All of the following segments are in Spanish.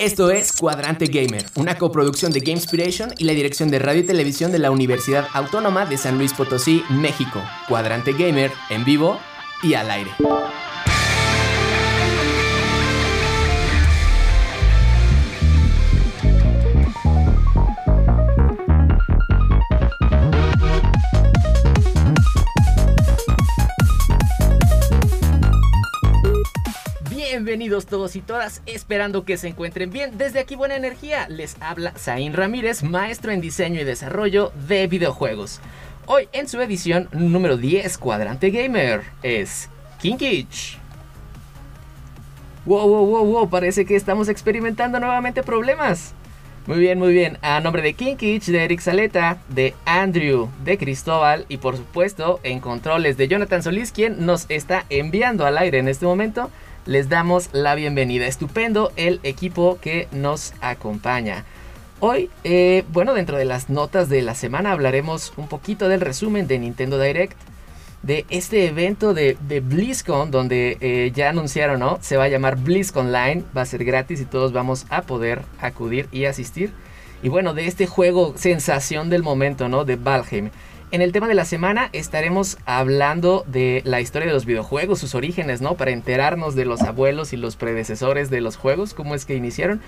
Esto es Cuadrante Gamer, una coproducción de Gamespiration y la dirección de radio y televisión de la Universidad Autónoma de San Luis Potosí, México. Cuadrante Gamer, en vivo y al aire. Todos y todas, esperando que se encuentren bien. Desde aquí Buena Energía les habla Zain Ramírez, maestro en diseño y desarrollo de videojuegos. Hoy en su edición número 10 Cuadrante Gamer es Kinkich. Wow, wow, wow, wow, parece que estamos experimentando nuevamente problemas. Muy bien, muy bien. A nombre de Kinkich, de Eric Saleta, de Andrew, de Cristóbal y por supuesto en controles de Jonathan Solís, quien nos está enviando al aire en este momento les damos la bienvenida. Estupendo el equipo que nos acompaña. Hoy, eh, bueno, dentro de las notas de la semana hablaremos un poquito del resumen de Nintendo Direct, de este evento de, BlizzCon, donde eh, ya anunciaron, ¿no? Se va a llamar BlizzCon Line, va a ser gratis y todos vamos a poder acudir y asistir. Y bueno, de este juego sensación del momento, ¿no? De Valheim. En el tema de la semana estaremos hablando de la historia de los videojuegos, sus orígenes, ¿no? Para enterarnos de los abuelos y los predecesores de los juegos, cómo es que iniciaron.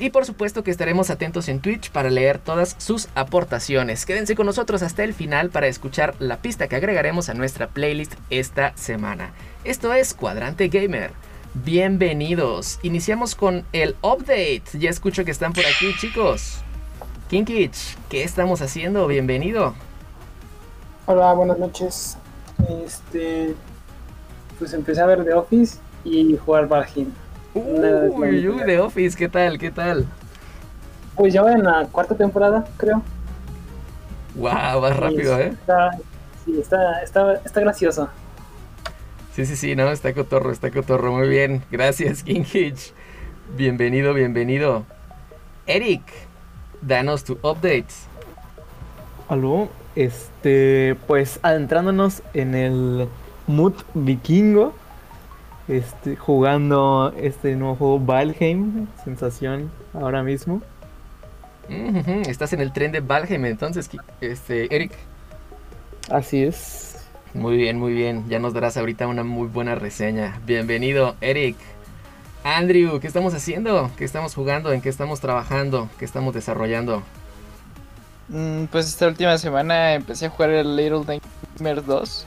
Y por supuesto que estaremos atentos en Twitch para leer todas sus aportaciones. Quédense con nosotros hasta el final para escuchar la pista que agregaremos a nuestra playlist esta semana. Esto es Cuadrante Gamer. Bienvenidos. Iniciamos con el update. Ya escucho que están por aquí, chicos. Kinkich, ¿qué estamos haciendo? Bienvenido. Hola, buenas noches. Este, pues empecé a ver The Office y jugar Valheim. Uy, uy, The Office, ¿qué tal? ¿Qué tal? Pues ya voy en la cuarta temporada, creo. Wow, vas rápido, ¿eh? sí, está, está, está gracioso. Sí, sí, sí, no, está cotorro, está cotorro. Muy bien, gracias, King Hitch. Bienvenido, bienvenido. Eric, danos tu updates. Aló, este, pues adentrándonos en el mood vikingo, este, jugando este nuevo juego Valheim, sensación ahora mismo. Estás en el tren de Valheim entonces, este, Eric. Así es. Muy bien, muy bien. Ya nos darás ahorita una muy buena reseña. Bienvenido, Eric. Andrew, ¿qué estamos haciendo? ¿Qué estamos jugando? ¿En qué estamos trabajando? ¿Qué estamos desarrollando? Mm, pues esta última semana empecé a jugar el Little Nightmares 2.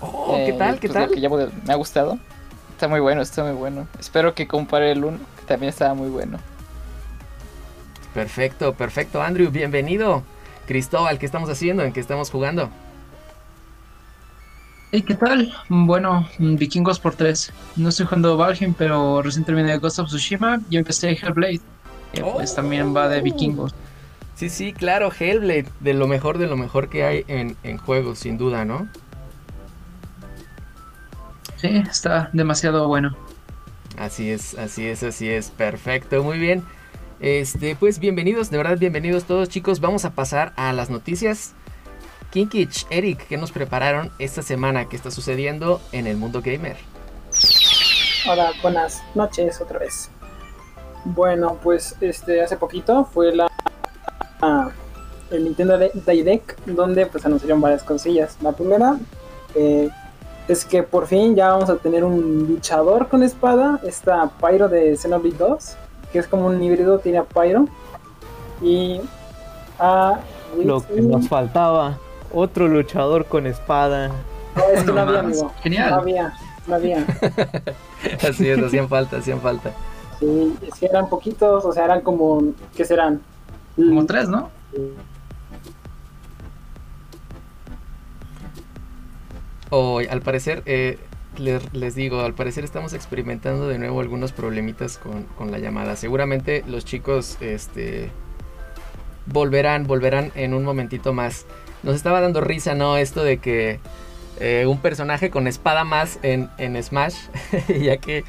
Oh, ¿qué eh, tal? ¿Qué pues, tal? me ha gustado. Está muy bueno, está muy bueno. Espero que compare el 1, que también estaba muy bueno. Perfecto, perfecto, Andrew, bienvenido. Cristóbal, ¿qué estamos haciendo? ¿En qué estamos jugando? Hey, ¿qué tal? Bueno, Vikingos por 3. No estoy jugando Valheim, pero recién terminé Ghost of Tsushima y empecé Hellblade. pues también va de Vikingos. Sí, sí, claro, Hellblade, de lo mejor de lo mejor que hay en, en juegos, sin duda, ¿no? Sí, está demasiado bueno. Así es, así es, así es, perfecto, muy bien. Este, pues bienvenidos, de verdad bienvenidos todos chicos. Vamos a pasar a las noticias. Kinkich, Eric, ¿qué nos prepararon esta semana? ¿Qué está sucediendo en el mundo gamer? Hola, buenas noches otra vez. Bueno, pues este hace poquito fue la el Nintendo Direct, donde pues anunciaron varias cosillas. La primera eh, es que por fin ya vamos a tener un luchador con espada, esta Pyro de Xenoblade 2, que es como un híbrido, tiene a Pyro. Y a Lo que nos faltaba, otro luchador con espada. No, es que no, había, amigo. Genial. No había, no había. Así es, hacían falta, hacían falta. Sí, es que eran poquitos, o sea, eran como, ¿qué serán? Como tres, ¿no? Hoy, al parecer, eh, les, digo, al parecer estamos experimentando de nuevo algunos problemitas con, la llamada. Seguramente los chicos este, volverán, volverán en un momentito más. Nos estaba dando risa, ¿no? Esto de que eh, un personaje con espada más en, en Smash, ya que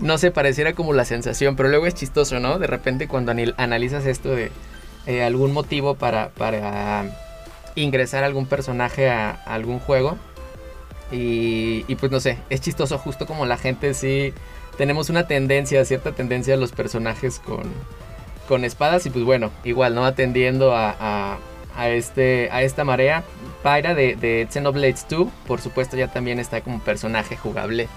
no se pareciera como la sensación, pero luego es chistoso, ¿no? De repente cuando analizas esto de eh, algún motivo para, para ingresar algún personaje a, algún juego, Y, y pues no sé, es chistoso justo como la gente sí tenemos una tendencia, cierta tendencia a los personajes con, con espadas y pues bueno, igual, ¿no? Atendiendo a, a, a este, a esta marea. Pyra de, de Xenoblades 2, por supuesto, ya también está como personaje jugable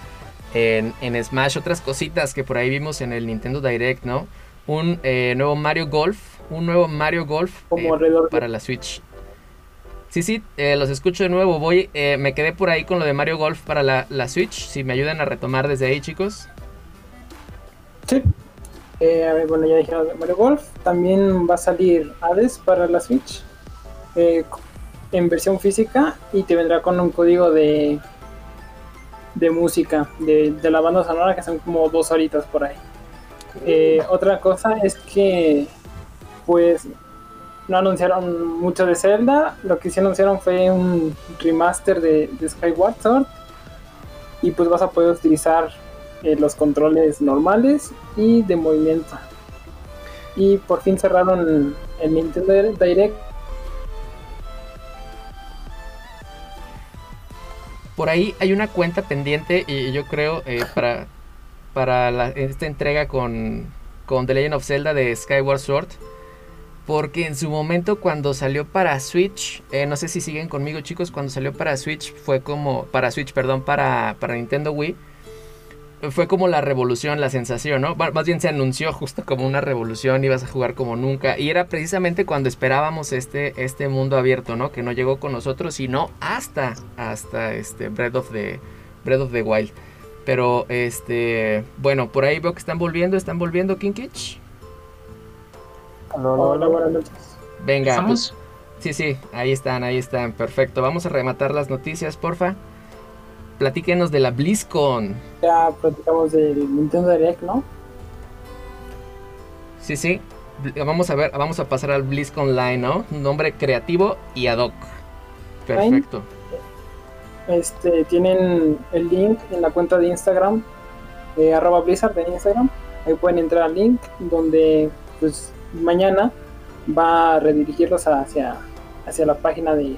en, en Smash. Otras cositas que por ahí vimos en el Nintendo Direct, ¿no? Un eh, nuevo Mario Golf, un nuevo Mario Golf Como eh, para la Switch. Sí, sí, eh, los escucho de nuevo. Voy, eh, me quedé por ahí con lo de Mario Golf para la, la Switch. Si me ayudan a retomar desde ahí, chicos. Sí. Eh, a ver, bueno, ya dijeron de Mario Golf. También va a salir Hades para la Switch. eh, en versión física. Y te vendrá con un código de de música de, de la banda sonora que son como dos horitas por ahí. Eh, otra cosa es que pues no anunciaron mucho de Zelda, lo que sí anunciaron fue un remaster de, de Skyward Sword y pues vas a poder utilizar eh, los controles normales y de movimiento. Y por fin cerraron el Nintendo Direct. Por ahí hay una cuenta pendiente y yo creo eh, para, para esta entrega con, con The Legend of Zelda de Skyward Sword. Porque en su momento cuando salió para Switch, eh, no sé si siguen conmigo chicos, cuando salió para Switch fue como, para Switch, perdón, para, para Nintendo Wii, fue como la revolución, la sensación, ¿no? Más bien se anunció justo como una revolución, ibas a jugar como nunca. Y era precisamente cuando esperábamos este, este mundo abierto, ¿no? Que no llegó con nosotros, sino hasta, hasta este Breath of the, Breath of the Wild. Pero, este, bueno, por ahí veo que están volviendo, están volviendo, Kinkich. Hola, buenas noches. Venga. ¿Estamos? Sí, sí, ahí están, ahí están, perfecto. Vamos a rematar las noticias, porfa. Platíquenos de la BlizzCon. Ya platicamos del Nintendo Direct, ¿no? Sí, sí. Vamos a ver, vamos a pasar al BlizzCon Line, ¿no? Nombre creativo y ad hoc. Perfecto. Este, tienen el link en la cuenta de Instagram, eh, arroba Blizzard en Instagram. Ahí pueden entrar al link donde pues mañana va a redirigirlos hacia, hacia la página de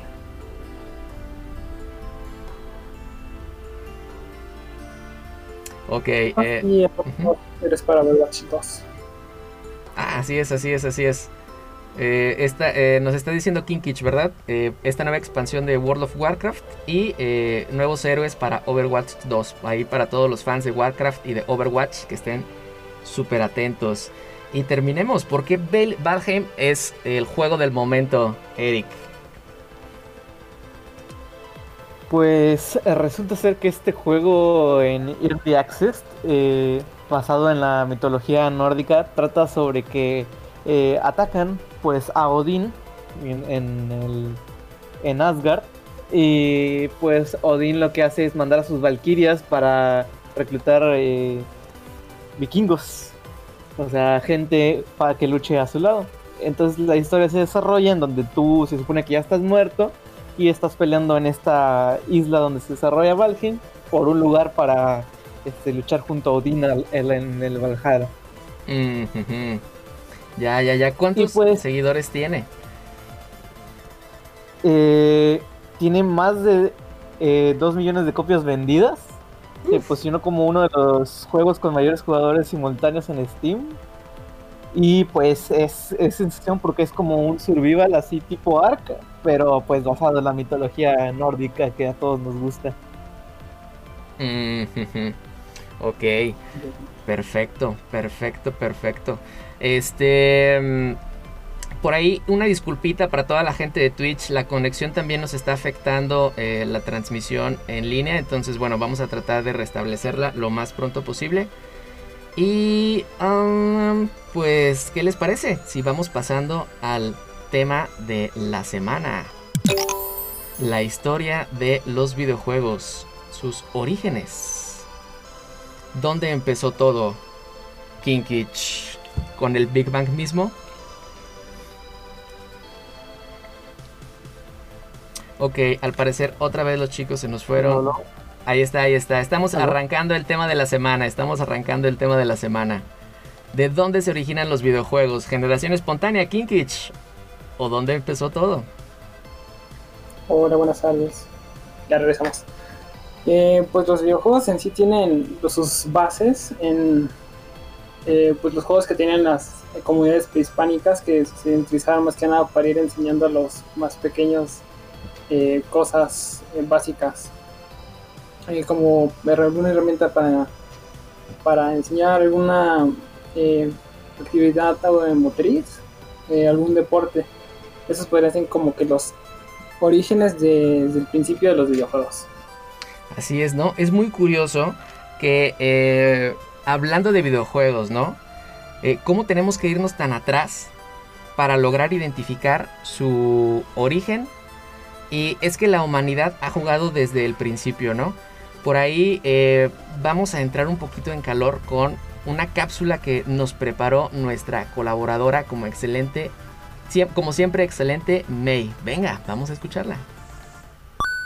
Ok. eh, y eres para Overwatch 2. ah, así es, así es, así es. Eh, esta, eh, nos está diciendo Kinkich, ¿verdad? Eh, esta nueva expansión de World of Warcraft y eh, nuevos héroes para Overwatch 2. Ahí para todos los fans de Warcraft y de Overwatch que estén súper atentos. Y terminemos, porque Val- Valheim es el juego del momento, Eric. Pues eh, resulta ser que este juego en Early Access, eh, basado en la mitología nórdica, trata sobre que eh, atacan pues a Odín en, el, en Asgard y pues Odín lo que hace es mandar a sus valquirias para reclutar vikingos, o sea, gente para que luche a su lado. Entonces la historia se desarrolla en donde tú se supone que ya estás muerto y estás peleando en esta isla donde se desarrolla Valheim por un lugar para este, luchar junto a Odín en, el Valhalla. Mm, ujú. Ya, ya, ya. ¿Cuántos pues- seguidores tiene? Eh, tiene más de 2 millones de copias vendidas. Se posicionó como uno de los juegos con mayores jugadores simultáneos en Steam. Y pues es, es sensación porque es como un survival así tipo Ark, pero pues basado en la mitología nórdica que a todos nos gusta. Mm. Ok. Perfecto, perfecto, perfecto. Este. Por ahí una disculpita para toda la gente de Twitch. La conexión también nos está afectando eh, la transmisión en línea. Entonces, bueno, vamos a tratar de restablecerla lo más pronto posible. Y. um, pues, ¿qué les parece? Si vamos pasando al tema de la semana. La historia de los videojuegos. Sus orígenes. ¿Dónde empezó todo? Kinkich. ¿Con el Big Bang mismo? Ok, al parecer otra vez los chicos se nos fueron. No, no. Ahí está, ahí está. Estamos Aló. arrancando el tema de la semana. Estamos arrancando el tema de la semana. ¿De dónde se originan los videojuegos? ¿Generación espontánea, Kinkich? ¿O dónde empezó todo? Hola, buenas tardes. Ya regresamos. Eh, pues los videojuegos en sí tienen sus bases en eh, pues los juegos que tienen las comunidades prehispánicas que se utilizaban más que nada para ir enseñando a los más pequeños eh, cosas básicas como alguna herramienta para, para enseñar alguna actividad motriz algún deporte esos podrían ser como que los orígenes desde el principio de los videojuegos Así es, ¿no? Es muy curioso que eh, hablando de videojuegos, ¿no? Eh, ¿Cómo tenemos que irnos tan atrás para lograr identificar su origen? Y es que la humanidad ha jugado desde el principio, ¿no? Por ahí eh, vamos a entrar un poquito en calor con una cápsula que nos preparó nuestra colaboradora como excelente, como siempre excelente, May. Venga, vamos a escucharla.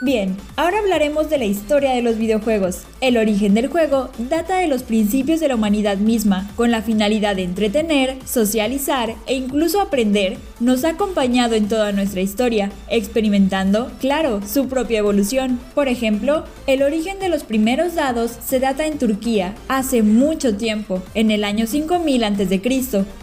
Bien, ahora hablaremos de la historia de los videojuegos. El origen del juego data de los principios de la humanidad misma, con la finalidad de entretener, socializar e incluso aprender, nos ha acompañado en toda nuestra historia, experimentando, claro, su propia evolución. Por ejemplo, el origen de los primeros dados se data en Turquía, hace mucho tiempo, en el año 5000 a.C.,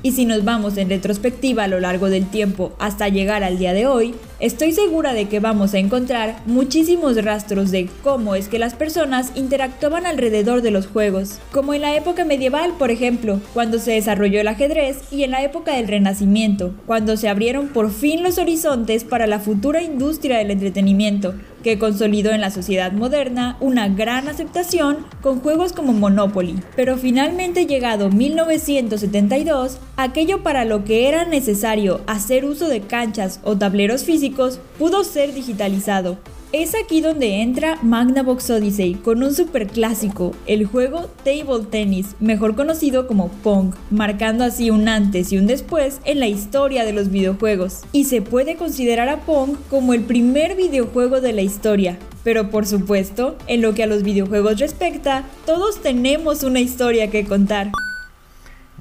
y si nos vamos en retrospectiva a lo largo del tiempo hasta llegar al día de hoy, Estoy segura de que vamos a encontrar muchísimos rastros de cómo es que las personas interactuaban alrededor de los juegos, como en la época medieval, por ejemplo, cuando se desarrolló el ajedrez y en la época del Renacimiento, cuando se abrieron por fin los horizontes para la futura industria del entretenimiento, que consolidó en la sociedad moderna una gran aceptación con juegos como Monopoly. Pero finalmente llegado 1972, aquello para lo que era necesario hacer uso de canchas o tableros físicos pudo ser digitalizado, es aquí donde entra Magnavox Odyssey con un superclásico, el juego Table Tennis, mejor conocido como Pong, marcando así un antes y un después en la historia de los videojuegos. Y se puede considerar a Pong como el primer videojuego de la historia. Pero por supuesto, en lo que a los videojuegos respecta, todos tenemos una historia que contar.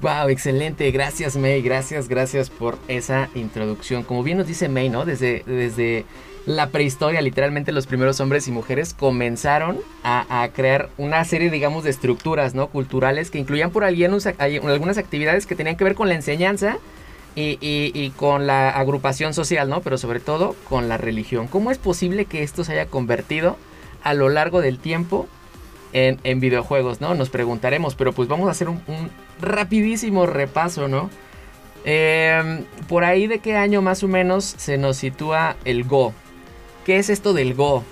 Wow, excelente. Gracias, May. Gracias, gracias por esa introducción. Como bien nos dice May, ¿no? Desde, desde la prehistoria, literalmente los primeros hombres y mujeres comenzaron a, crear una serie, digamos, de estructuras, ¿no? Culturales que incluían por ahí algunas actividades que tenían que ver con la enseñanza y, con la agrupación social, ¿no? Pero sobre todo con la religión. ¿Cómo es posible que esto se haya convertido a lo largo del tiempo en, videojuegos, ¿no? Nos preguntaremos, pero pues vamos a hacer un, rapidísimo repaso, ¿no? Em, por ahí de qué año más o menos se nos sitúa el Go, ¿Qué es esto del Go?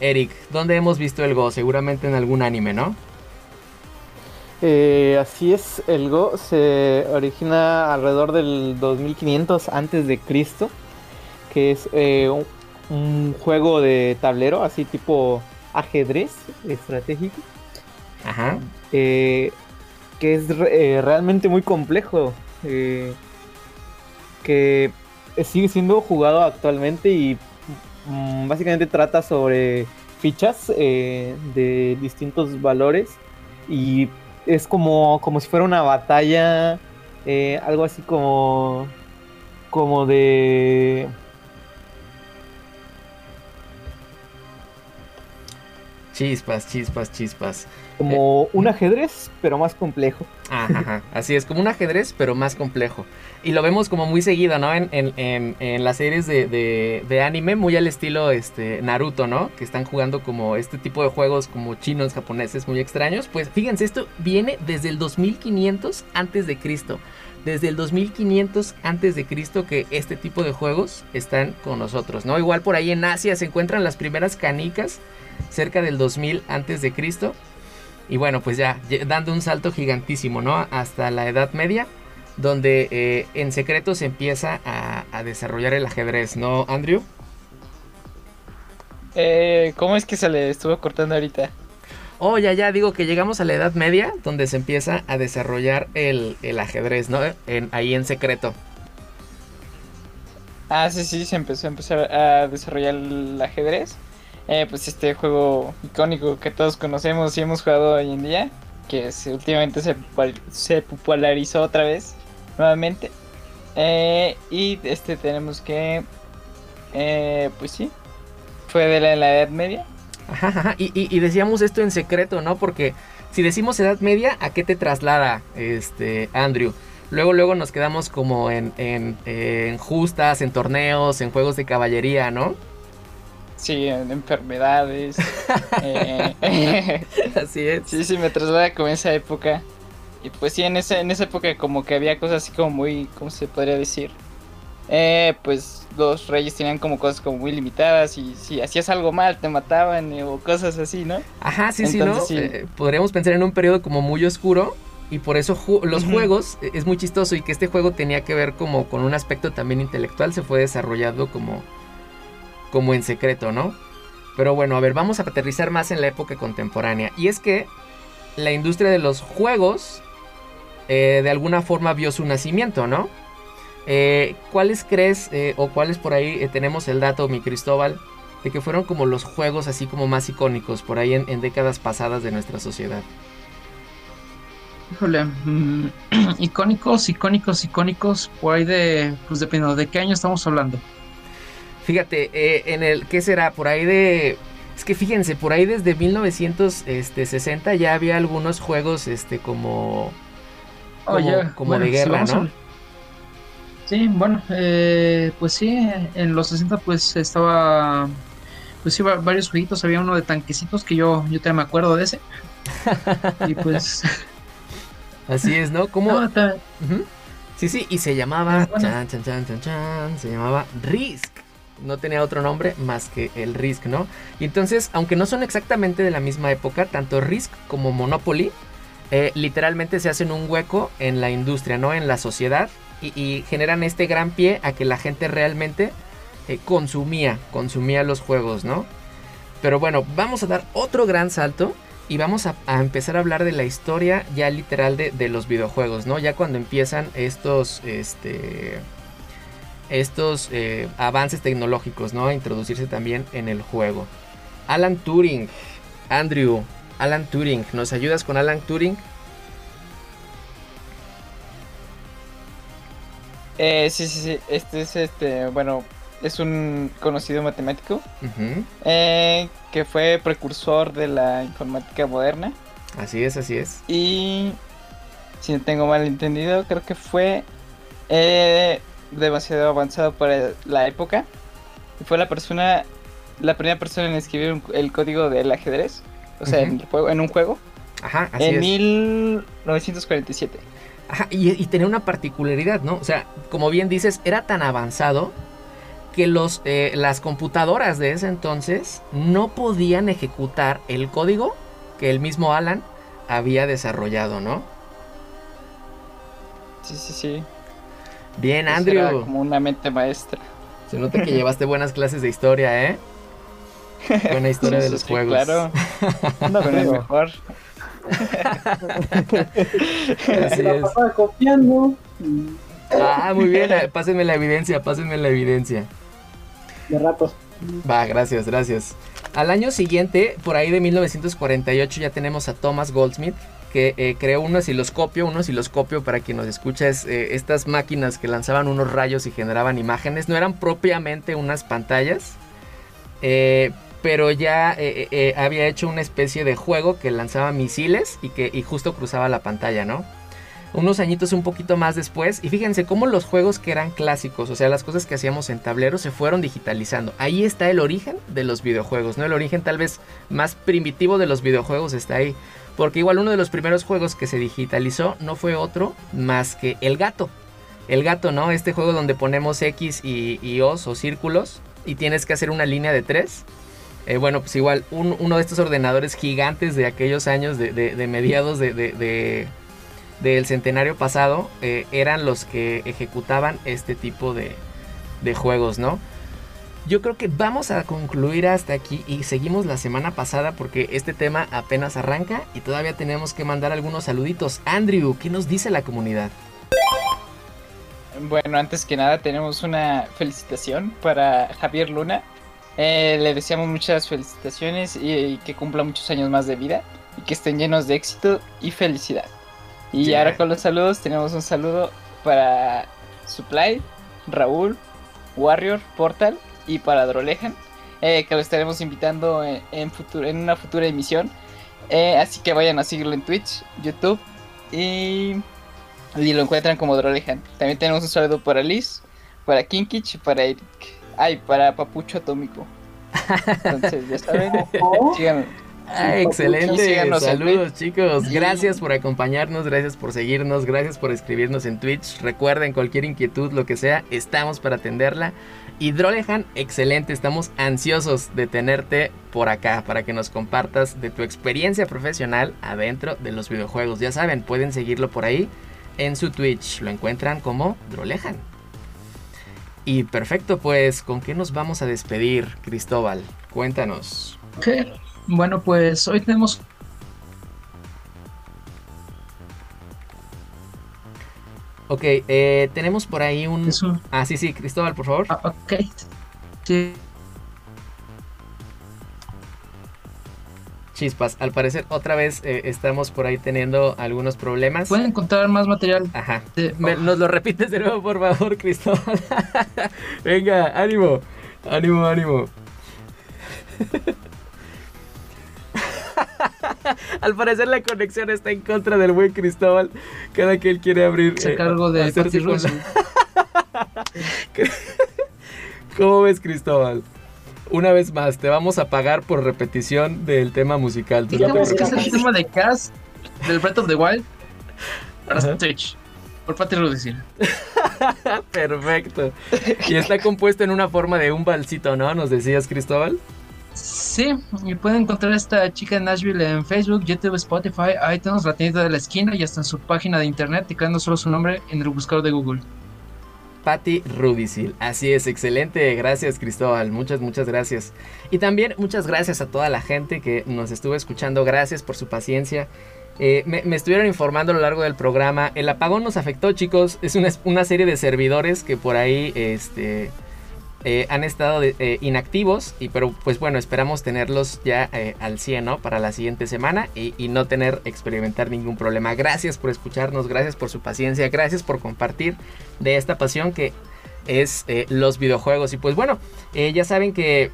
Eric, ¿dónde hemos visto el Go? Seguramente en algún anime, ¿no? Eh, así es, el Go se origina alrededor del 2500 antes de Cristo, que es eh, un, juego de tablero, así tipo ajedrez estratégico. Ajá. Eh, que es realmente muy complejo. que sigue siendo jugado actualmente y Mm, básicamente trata sobre fichas eh, de distintos valores y es como, como si fuera una batalla, eh, algo así como, como de... Chispas, chispas, chispas. Como eh, un ajedrez, pero más complejo. Ajá, así es, como un ajedrez, pero más complejo. Y lo vemos como muy seguido, ¿no? En, en, en, las series de, de, anime, muy al estilo este, Naruto, ¿no? Que están jugando como este tipo de juegos como chinos, japoneses, muy extraños. Pues fíjense, esto viene desde el 2500 antes de Cristo. Desde el 2500 antes de Cristo que este tipo de juegos están con nosotros, ¿no? Igual por ahí en Asia se encuentran las primeras canicas cerca del 2000 antes de Cristo. Y bueno, pues ya dando un salto gigantísimo, ¿no? Hasta la Edad Media, donde eh, en secreto se empieza a, desarrollar el ajedrez, ¿no, Andrew? Eh, ¿Cómo es que se le estuvo cortando ahorita? Oh, ya, ya, digo que llegamos a la Edad Media, donde se empieza a desarrollar el, ajedrez, ¿no? ahí en secreto. Ah, sí, sí, se empezó a empezar a desarrollar el ajedrez. Eh, pues este juego icónico que todos conocemos y hemos jugado hoy en día, que últimamente se, se, popularizó otra vez, nuevamente. Eh, y este tenemos que, eh, pues sí, fue de la, Edad Media. Ajá. Y, decíamos esto en secreto, ¿no? Porque si decimos Edad Media, ¿a qué te traslada, este, Andrew? Luego, luego nos quedamos como en, en justas, en torneos, en juegos de caballería, ¿no? Sí, en enfermedades. eh, Así es. sí, sí, me traslada como esa época. Y pues sí, en esa, en esa época como que había cosas así como muy, ¿cómo se podría decir? Eh, pues los reyes tenían como cosas como muy limitadas y si hacías algo mal te mataban eh, o cosas así, ¿no? Ajá, sí, sí, ¿no? Entonces, sí. Eh, podríamos pensar en un periodo como muy oscuro y por eso ju- los Ujú. juegos, eh, es muy chistoso y que este juego tenía que ver como con un aspecto también intelectual, se fue desarrollando como, como en secreto, ¿no? Pero bueno, a ver, vamos a aterrizar más en la época contemporánea. Y es que la industria de los juegos eh, de alguna forma vio su nacimiento, ¿no? Eh, ¿Cuáles crees eh, o cuáles por ahí tenemos el dato, mi Cristóbal, de que fueron como los juegos así como más icónicos por ahí en, décadas pasadas de nuestra sociedad? Híjole, mm, icónicos, icónicos, icónicos, por de, pues dependiendo de qué año estamos hablando. Fíjate, eh, en el, ¿qué será? Por ahí de... Es que fíjense, por ahí desde 1960 ya había algunos juegos este como... Oh, Como- ya, como de guerra, ¿no? Sí, bueno, eh, pues sí, en los 60 pues estaba, pues sí, va- varios jueguitos, había uno de tanquecitos que yo, yo también me acuerdo de ese. y pues, Así es, ¿no? Como... no. Sí, sí, y se llamaba... Ah, bueno. Chan, chan, chan, chan, chan, se llamaba Risk. No tenía otro nombre más que el Risk, ¿no? Y entonces, aunque no son exactamente de la misma época, tanto Risk como Monopoly eh, literalmente se hacen un hueco en la industria, ¿no? En la sociedad y, generan este gran pie a que la gente realmente eh, consumía, consumía los juegos, ¿no? Pero bueno, vamos a dar otro gran salto y vamos a, a empezar a hablar de la historia ya literal de, de los videojuegos, ¿no? Ya cuando empiezan estos, este, estos eh, avances tecnológicos, ¿no? Introducirse también en el juego. Alan Turing, Andrew, Alan Turing, ¿nos ayudas con Alan Turing? Eh, sí, sí, sí, este es este, bueno, es un conocido matemático eh, que fue precursor de la informática moderna Así es, así es. y si no tengo mal entendido, creo que fue eh, demasiado avanzado para la época y fue la persona, la primera persona en escribir un- el código del ajedrez, o sea, en, el juego, en un juego, Ajá, así en es. 1947. Ajá, y, y tenía una particularidad, ¿no? O sea, como bien dices, era tan avanzado que los, eh, las computadoras de ese entonces no podían ejecutar el código que el mismo Alan había desarrollado, ¿no? Sí, sí, sí. Bien, Andrew. era como una mente maestra. Se nota que llevaste buenas clases de historia, ¿eh? Buena historia de los sí, juegos. Claro, No el creo. mejor. Así la es. copiando Ah, muy bien. Pásenme la evidencia, pásenme la evidencia. de ratos. Va, gracias, gracias. Al año siguiente, por ahí de 1948, ya tenemos a Thomas Goldsmith, que eh, creó un osciloscopio. Un osciloscopio, para quien nos escucha, es eh, estas máquinas que lanzaban unos rayos y generaban imágenes. No eran propiamente unas pantallas, eh, pero ya eh, había hecho una especie de juego que lanzaba misiles y que justo cruzaba la pantalla, ¿no? unos añitos un poquito más después. Y fíjense cómo los juegos que eran clásicos, o sea, las cosas que hacíamos en tablero, se fueron digitalizando. Ahí está el origen de los videojuegos, ¿no? El origen tal vez más primitivo de los videojuegos está ahí. Porque igual uno de los primeros juegos que se digitalizó no fue otro más que el gato. El gato, ¿no? Este juego donde ponemos X y, y O's o círculos y tienes que hacer una línea de tres. Eh, bueno, pues igual un- uno de estos ordenadores gigantes de aquellos años de, mediados de- de- de, del centenario pasado eh, eran los que ejecutaban este tipo de juegos, ¿no? Yo creo que vamos a concluir hasta aquí y seguimos la semana pasada porque este tema apenas arranca y todavía tenemos que mandar algunos saluditos. Andrew, ¿qué nos dice la comunidad? Bueno, antes que nada tenemos una felicitación para Javier Luna. Eh, le deseamos muchas felicitaciones y, y que cumpla muchos años más de vida y que estén llenos de éxito y felicidad. Y Yeah. ahora con los saludos tenemos un saludo para Supply, Raúl, Warrior, Portal y para Drolejan. eh, que lo estaremos invitando en, en, futuro, en una futura emisión. Eh, así que vayan a seguirlo en Twitch, YouTube y, y lo encuentran como Drolehan. También tenemos un saludo para Liz, para Kinkich y para Eric. Ay, para Papucho Atómico. Entonces, ya saben, síganos. Ah, excelente, saludos chicos, gracias por acompañarnos, gracias por seguirnos, gracias por escribirnos en Twitch, recuerden cualquier inquietud, lo que sea, estamos para atenderla. Y Drolehan, excelente, estamos ansiosos de tenerte por acá para que nos compartas de tu experiencia profesional adentro de los videojuegos. Ya saben, pueden seguirlo por ahí en su Twitch, lo encuentran como Drolehan. Y perfecto, pues, ¿con qué nos vamos a despedir, Cristóbal? Cuéntanos. Bueno, pues hoy tenemos. Ok, eh, tenemos por ahí un. Eso. Ah, sí, sí, Cristóbal, por favor. Ah, ok. Sí. Chispas, al parecer otra vez eh, estamos por ahí teniendo algunos problemas. Pueden encontrar más material. Ajá. de- Me- nos lo repites de nuevo, por favor, Cristóbal. Venga, ánimo, ánimo, ánimo. Al parecer la conexión está en contra del buen Cristóbal. Cada que él quiere abrir. Se eh, cargo de Patty con-. ¿Cómo ves, Cristóbal? Una vez más, te vamos a pagar por repetición del tema musical. tú no te que es el tema de Cass del Breath of the Wild para Ajá. Por Patty Russell. Perfecto. Y está compuesto en una forma de un balsito, ¿no? Nos decías, Cristóbal. Sí, y pueden encontrar a esta chica en Nashville en Facebook, YouTube, Spotify, iTunes, la tienda de la esquina y hasta en su página de internet, tecleando solo su nombre en el buscador de Google. Patty Rudisil. Así es, excelente. Gracias, Cristóbal. Muchas, muchas gracias. Y también muchas gracias a toda la gente que nos estuvo escuchando. Gracias por su paciencia. Eh, me, me estuvieron informando a lo largo del programa. El apagón nos afectó, chicos. Es una, una serie de servidores que por ahí este, eh, han estado eh, inactivos. Y, pero pues bueno, esperamos tenerlos ya eh, al 100, ¿no? Para la siguiente semana y, no tener, experimentar ningún problema. Gracias por escucharnos, gracias por su paciencia, gracias por compartir de esta pasión que es los videojuegos. Y pues bueno, ya saben que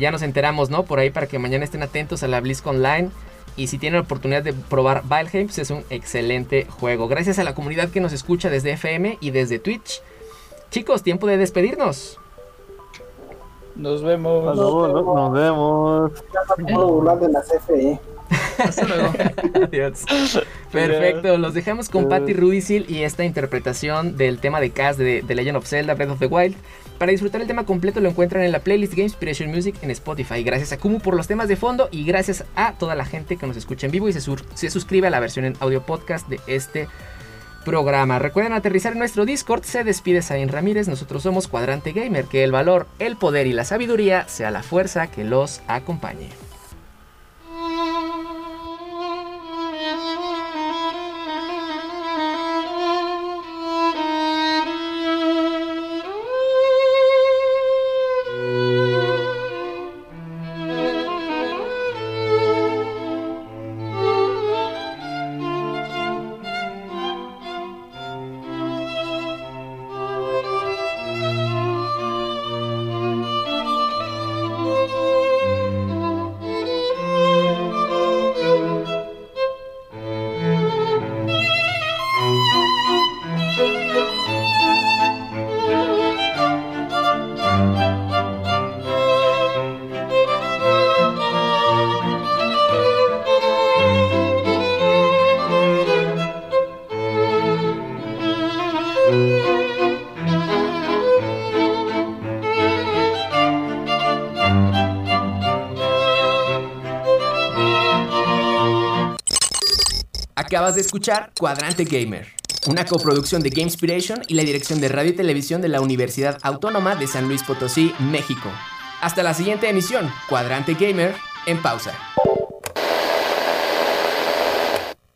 ya nos enteramos, ¿no? Por ahí para que mañana estén atentos a la BlizzCon Online. Y si tienen la oportunidad de probar Valheim, pues es un excelente juego. Gracias a la comunidad que nos escucha desde FM y desde Twitch. Chicos, tiempo de despedirnos. Nos vemos. Hasta luego, nos vemos. No puedo burlar de la CFE. Hasta luego. Adiós. Perfecto, los dejamos con Patty Rudisil y esta interpretación del tema de Cass de, de Legend of Zelda Breath of the Wild. Para disfrutar el tema completo lo encuentran en la playlist Game Inspiration Music en Spotify. Gracias a Kumu por los temas de fondo y gracias a toda la gente que nos escucha en vivo y se, sur- se suscribe a la versión en audio podcast de este programa. Recuerden aterrizar en nuestro Discord. Se despide Sain Ramírez. Nosotros somos Cuadrante Gamer. Que el valor, el poder y la sabiduría sea la fuerza que los acompañe. Acabas de escuchar Cuadrante Gamer, una coproducción de Game Inspiration y la dirección de radio y televisión de la Universidad Autónoma de San Luis Potosí, México. Hasta la siguiente emisión, Cuadrante Gamer, en pausa.